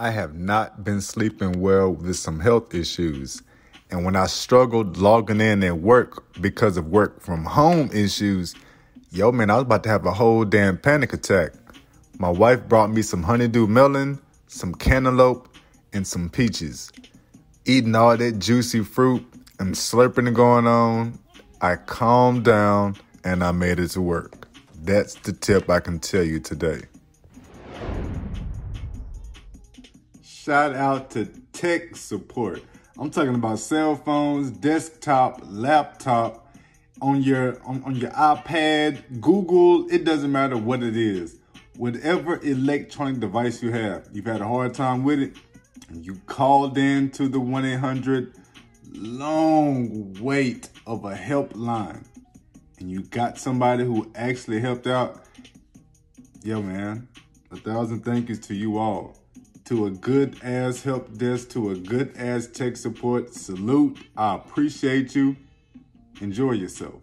I have not been sleeping well with some health issues. And when I struggled logging in at work because of work from home issues, yo, man, I was about to have a whole damn panic attack. My wife brought me some honeydew melon, some cantaloupe, and some peaches. Eating all that juicy fruit and slurping it going on, I calmed down and I made it to work. That's the tip I can tell you today. Shout out to tech support. I'm talking about cell phones, desktop, laptop, on your on, on your iPad, Google, it doesn't matter what it is. Whatever electronic device you have, you've had a hard time with it, you called in to the 1-800 long wait of a helpline and you got somebody who actually helped out, yo man, a thousand thank yous to you all to a good ass help desk, to a good ass tech support. Salute. I appreciate you. Enjoy yourself.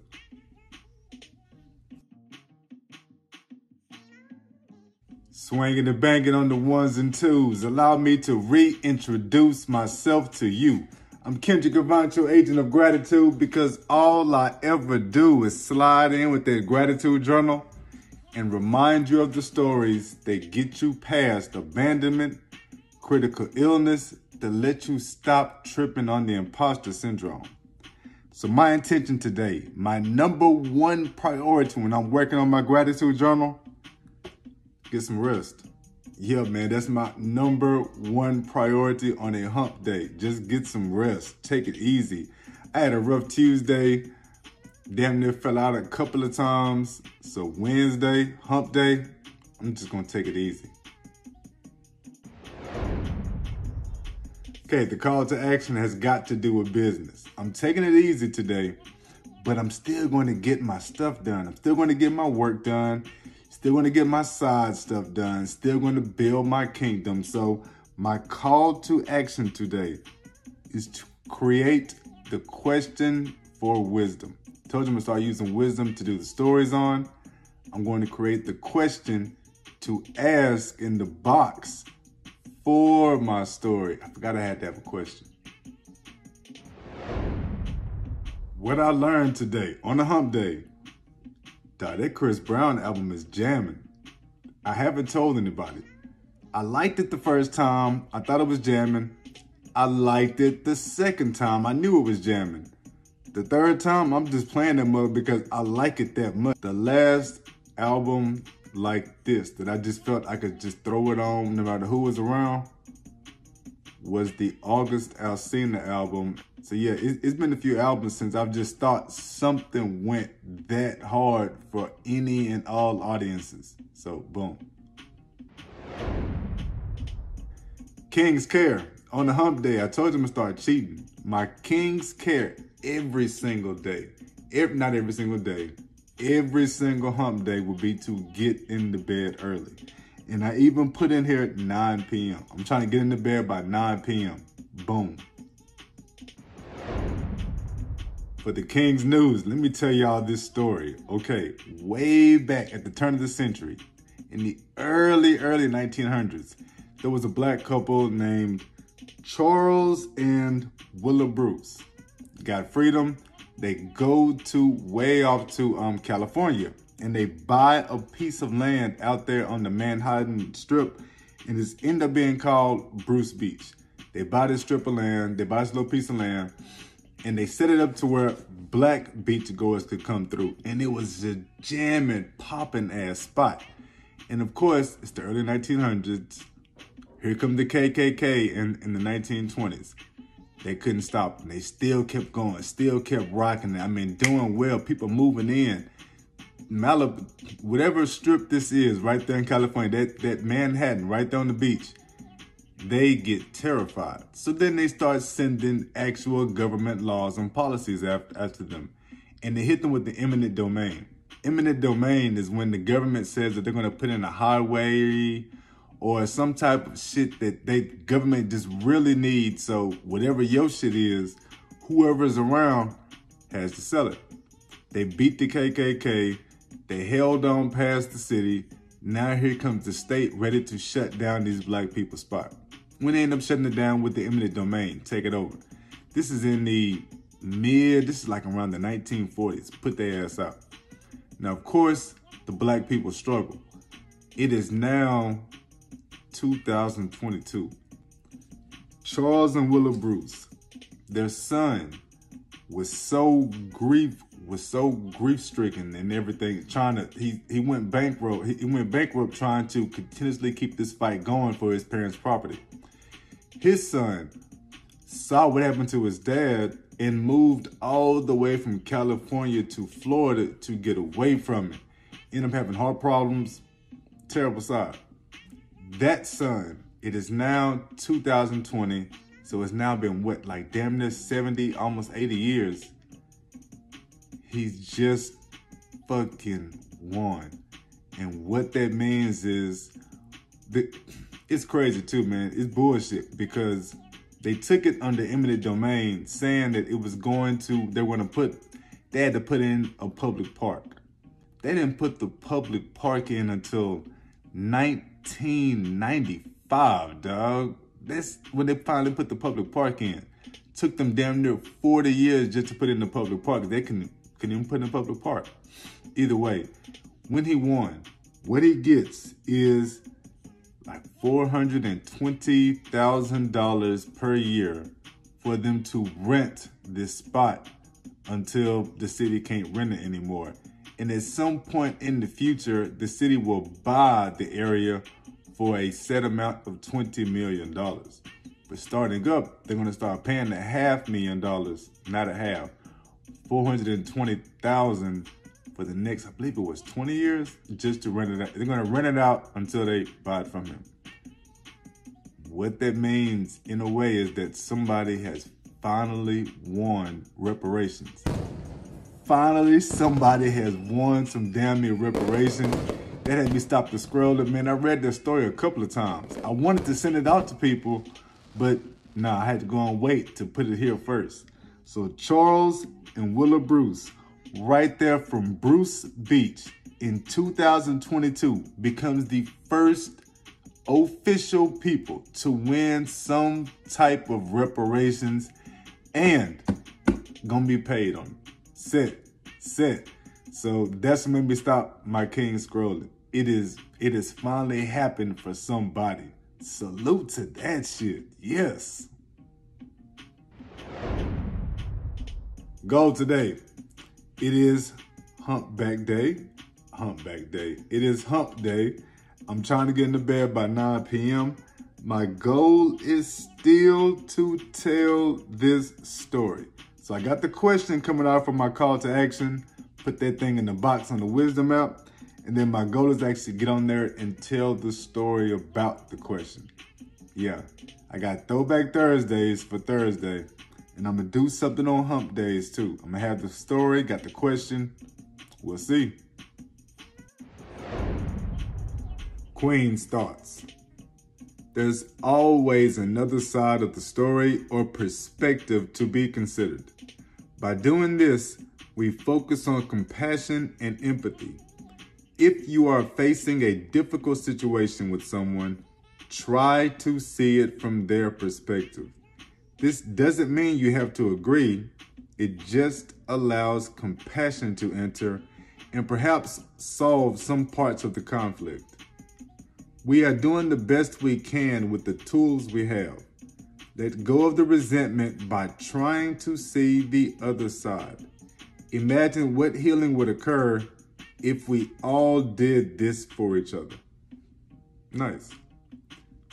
Swinging and banging on the ones and twos. Allow me to reintroduce myself to you. I'm Kendrick Gavancho, agent of gratitude, because all I ever do is slide in with that gratitude journal and remind you of the stories that get you past abandonment, critical illness to let you stop tripping on the imposter syndrome. So my intention today, my number one priority when I'm working on my gratitude journal, get some rest. Yeah, man, that's my number one priority on a hump day. Just get some rest. Take it easy. I had a rough Tuesday. Damn near fell out a couple of times. So Wednesday, hump day, I'm just gonna take it easy. Okay, the call to action has got to do with business. I'm taking it easy today, but I'm still going to get my stuff done. I'm still going to get my work done, still going to get my side stuff done, still going to build my kingdom. So, my call to action today is to create the question for wisdom. I told you I'm going to start using wisdom to do the stories on. I'm going to create the question to ask in the box for my story. I forgot I had to have a question. What I learned today on the hump day, that Chris Brown album is jamming. I haven't told anybody. I liked it the first time. I thought it was jamming. I liked it the second time. I knew it was jamming. The third time, I'm just playing that mug because I like it that much. The last album like this that I just felt I could just throw it on no matter who was around was the August Alsina album. So yeah, it, has been a few albums since I've just thought something went that hard for any and all audiences. So boom. King's Care. On the hump day, I told you I'm gonna start cheating. My King's Care every single day. Every, not every single day, every single hump day will be to get in the bed early. And I even put in here at 9 p.m. I'm trying to get in the bed by 9 p.m. Boom. For the King's News, let me tell y'all this story. Okay, way back at the turn of the century, in the early, early 1900s, there was a black couple named Charles and Willa Bruce. Got freedom, they go to way off to um, California and they buy a piece of land out there on the Manhattan Strip and it's end up being called Bruce Beach. They buy this strip of land, they buy this little piece of land, and they set it up to where black beachgoers could come through. And it was a jamming, popping ass spot. And of course, it's the early 1900s. Here come the KKK in, in the 1920s. They couldn't stop them. They still kept going, still kept rocking. I mean, doing well, people moving in. Malibu, whatever strip this is right there in California, that, that Manhattan right there on the beach, they get terrified. So then they start sending actual government laws and policies after, after them. And they hit them with the eminent domain. Eminent domain is when the government says that they're going to put in a highway or some type of shit that they government just really needs. So whatever your shit is, whoever's around has to sell it. They beat the KKK. They held on past the city. Now here comes the state ready to shut down these black people spot. when they end up shutting it down with the eminent domain, take it over. This is in the mid, this is like around the 1940s. Put their ass out. Now, of course, the black people struggle. It is now 2022. Charles and Willa Bruce, their son, was so grief was so grief stricken and everything, trying to he he went bankrupt. He, he went bankrupt trying to continuously keep this fight going for his parents' property. His son saw what happened to his dad and moved all the way from California to Florida to get away from it. Ended up having heart problems, terrible side. That son, it is now 2020, so it's now been what, like damn near 70, almost 80 years. He's just fucking won. And what that means is, the, it's crazy too, man. It's bullshit because they took it under eminent domain, saying that it was going to, they were to put, they had to put in a public park. They didn't put the public park in until 1995, dog. That's when they finally put the public park in. Took them damn near 40 years just to put in the public park. They can can even put in the public park. Either way, when he won, what he gets is like $420,000 per year for them to rent this spot until the city can't rent it anymore. And at some point in the future, the city will buy the area for a set amount of $20 million. But starting up, they're going to start paying a half million dollars, not a half, 420,000 for the next, I believe it was 20 years, just to rent it out. They're gonna rent it out until they buy it from him. What that means, in a way, is that somebody has finally won reparations. Finally, somebody has won some damn near reparations. That had me stop the scrolling. Man, I read that story a couple of times. I wanted to send it out to people, but nah, I had to go and wait to put it here first. So Charles and Willa Bruce right there from Bruce Beach in 2022 becomes the first official people to win some type of reparations and gonna be paid on Set, sit. So that's made me stop my king scrolling. It is it has finally happened for somebody. Salute to that shit. Yes. Goal today. It is humpback day. Humpback day. It is hump day. I'm trying to get into bed by 9 p.m. My goal is still to tell this story. So I got the question coming out from my call to action. Put that thing in the box on the wisdom app. And then my goal is actually get on there and tell the story about the question. Yeah, I got Throwback Thursdays for Thursday. And I'm gonna do something on hump days too. I'm gonna have the story, got the question. We'll see. Queen's thoughts. There's always another side of the story or perspective to be considered. By doing this, we focus on compassion and empathy. If you are facing a difficult situation with someone, try to see it from their perspective. This doesn't mean you have to agree. It just allows compassion to enter and perhaps solve some parts of the conflict. We are doing the best we can with the tools we have. Let go of the resentment by trying to see the other side. Imagine what healing would occur if we all did this for each other. Nice.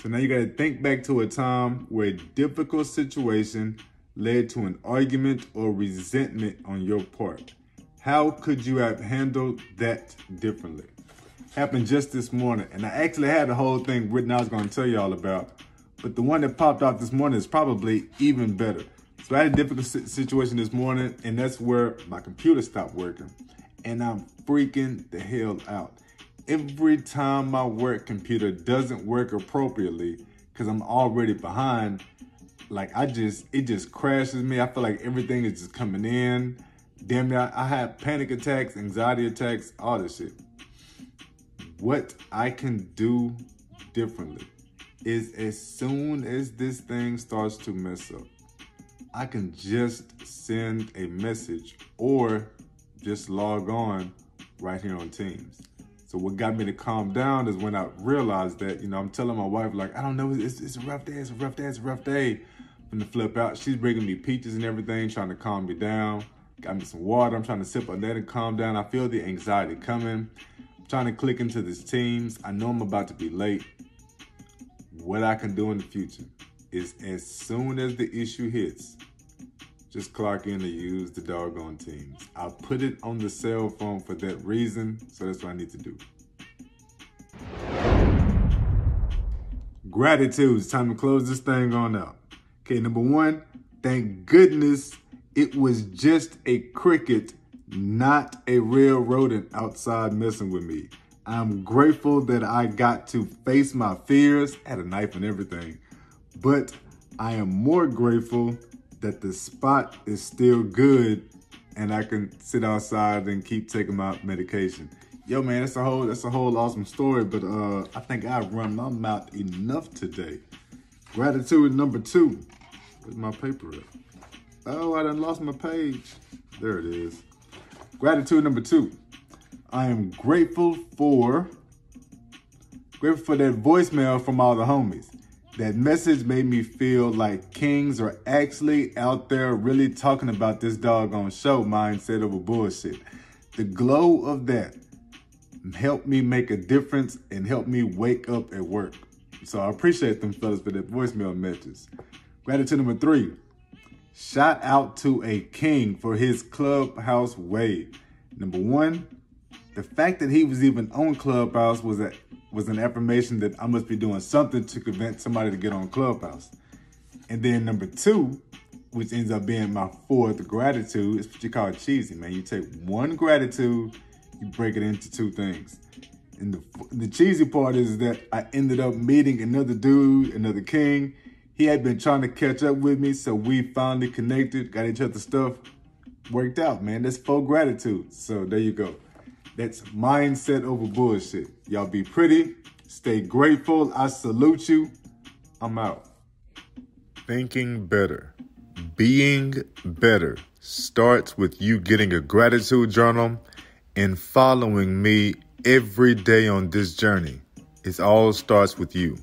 So now you got to think back to a time where a difficult situation led to an argument or resentment on your part. How could you have handled that differently? Happened just this morning, and I actually had the whole thing written I was going to tell y'all about, but the one that popped out this morning is probably even better. So I had a difficult situation this morning, and that's where my computer stopped working, and I'm freaking the hell out every time my work computer doesn't work appropriately because I'm already behind, like I just, it just crashes me. I feel like everything is just coming in. Damn it, I, I have panic attacks, anxiety attacks, all this shit. What I can do differently. is as soon as this thing starts to mess up, I can just send a message or just log on right here on Teams. So what got me to calm down is when I realized that, you know, I'm telling my wife, like, I don't know, it's, it's a rough day, it's a rough day, it's a rough day. From the flip out, she's bringing me peaches and everything, trying to calm me down. Got me some water, I'm trying to sip on that and calm down. I feel the anxiety coming. I'm trying to click into this Teams. I know I'm about to be late. What I can do in the future is as soon as the issue hits, just clock in and use the doggone Teams. I put it on the cell phone for that reason, so that's what I need to do. Gratitude. It's time to close this thing on out. Okay, number one, thank goodness it was just a cricket, not a real rodent outside messing with me. I'm grateful that I got to face my fears, had a knife and everything, but I am more grateful that the spot is still good and I can sit outside and keep taking my medication. Yo, man, that's a whole that's a whole awesome story, but uh, I think I've run my mouth enough today. Gratitude number two. Where's my paper at? Oh, I done lost my page. There it is. Gratitude number two. I am grateful for grateful for that voicemail from all the homies. That message made me feel like kings are actually out there really talking about this doggone show mindset over bullshit. The glow of that helped me make a difference and helped me wake up at work. So I appreciate them fellas for that voicemail messages. Gratitude number three. Shout out to a king for his clubhouse wave. Number one, the fact that he was even on Clubhouse was a was an affirmation that I must be doing something to convince somebody to get on Clubhouse. And then number two, which ends up being my fourth gratitude, is what you call cheesy, man. You take one gratitude, you break it into two things. And the, the cheesy part is that I ended up meeting another dude, another king. He had been trying to catch up with me, so we finally connected, got each other stuff. Worked out, man. That's full gratitude. So there you go. That's mindset over bullshit. Y'all be pretty. Stay grateful. I salute you. I'm out. Thinking better, being better starts with you getting a gratitude journal and following me every day on this journey. It all starts with you.